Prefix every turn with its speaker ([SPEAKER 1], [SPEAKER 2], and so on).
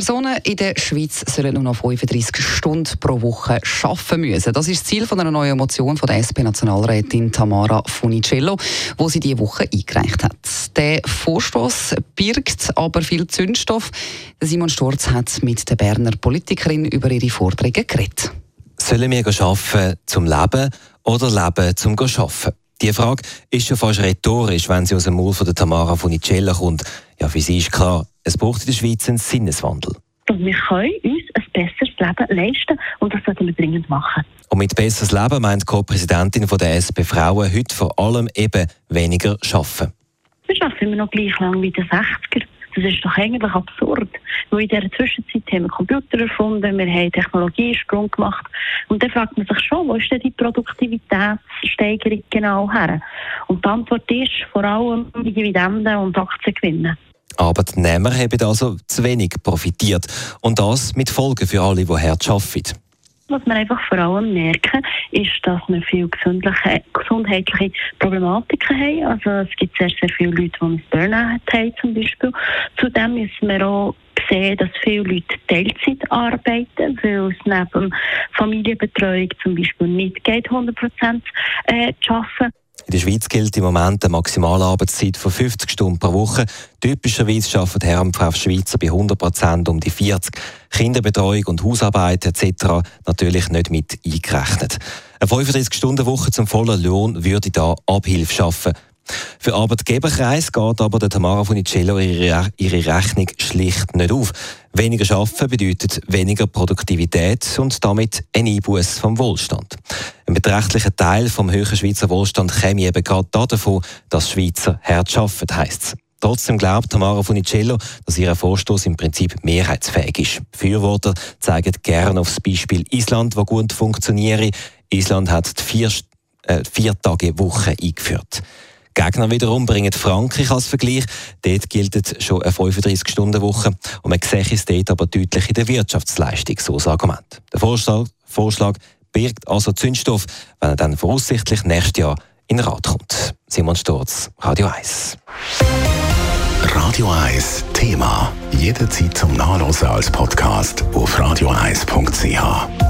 [SPEAKER 1] Personen in der Schweiz sollen nur noch 35 Stunden pro Woche arbeiten müssen. Das ist das Ziel einer neuen Motion von der SP-Nationalrätin Tamara Funicello, wo sie diese Woche eingereicht hat. Der Vorstoß birgt aber viel Zündstoff. Simon Sturz hat mit der Berner Politikerin über ihre Vorträge geredet.
[SPEAKER 2] Sollen wir arbeiten zum Leben oder leben zum Arbeiten? Die Frage ist schon fast rhetorisch, wenn sie aus dem Mund von der Tamara Funicello kommt. Ja, für sie ist klar, es braucht in der Schweiz einen Sinneswandel.
[SPEAKER 3] Und wir können uns ein besseres Leben leisten und das sollten wir dringend machen.
[SPEAKER 2] Und mit besseres Leben meint die Co-Präsidentin der SP Frauen heute vor allem eben weniger arbeiten.
[SPEAKER 3] Wir arbeiten immer noch gleich lang wie den 60er. Das ist doch eigentlich absurd. Weil in dieser Zwischenzeit haben wir Computer erfunden, wir haben Technologiesprung gemacht. Und dann fragt man sich schon, wo ist denn die Produktivitätssteigerung genau her? Und die Antwort ist vor allem die Dividenden und Aktiengewinne.
[SPEAKER 2] Arbeitnehmer haben also zu wenig profitiert. Und das mit Folgen für alle, die hart arbeiten.
[SPEAKER 3] Was wir einfach vor allem merken, ist, dass wir viele gesundheitliche Problematiken haben. Also es gibt sehr, sehr viele Leute, die ein Burnout haben zum Beispiel. Zudem müssen wir auch sehen, dass viele Leute Teilzeit arbeiten, weil es neben Familienbetreuung zum Beispiel nicht geht, 100 Prozent äh, zu arbeiten.
[SPEAKER 2] In der Schweiz gilt im Moment eine Maximalarbeitszeit von 50 Stunden pro Woche. Typischerweise arbeiten Herr und Frau Schweizer bei 100 Prozent um die 40. Kinderbetreuung und Hausarbeit etc. natürlich nicht mit eingerechnet. Eine 35-Stunden-Woche zum vollen Lohn würde da Abhilfe schaffen. Für Arbeitgeberkreis geht aber der Tamara Funicello ihre, Rechnung schlicht nicht auf. Weniger Arbeiten bedeutet weniger Produktivität und damit ein Einbuß vom Wohlstand. Ein beträchtlicher Teil vom höheren Schweizer Wohlstand käme eben gerade davon, dass Schweizer hart arbeiten, heisst es. Trotzdem glaubt Tamara Funicello, dass ihr Vorstoß im Prinzip mehrheitsfähig ist. Befürworter zeigen gerne auf das Beispiel Island, wo gut funktioniert. Island hat die vier, äh, vier Tage Woche eingeführt. Gegner wiederum bringen Frankreich als Vergleich. Dort gilt schon eine 35-Stunden-Woche. Und man sieht es dort aber deutlich in der Wirtschaftsleistung, so das Argument. Der Vorschlag, Vorschlag birgt also Zündstoff, wenn er dann voraussichtlich nächstes Jahr in den Rat kommt. Simon Sturz, Radio 1.
[SPEAKER 4] Radio 1 Thema. Jederzeit zum Nachlesen als Podcast auf radio1.ch.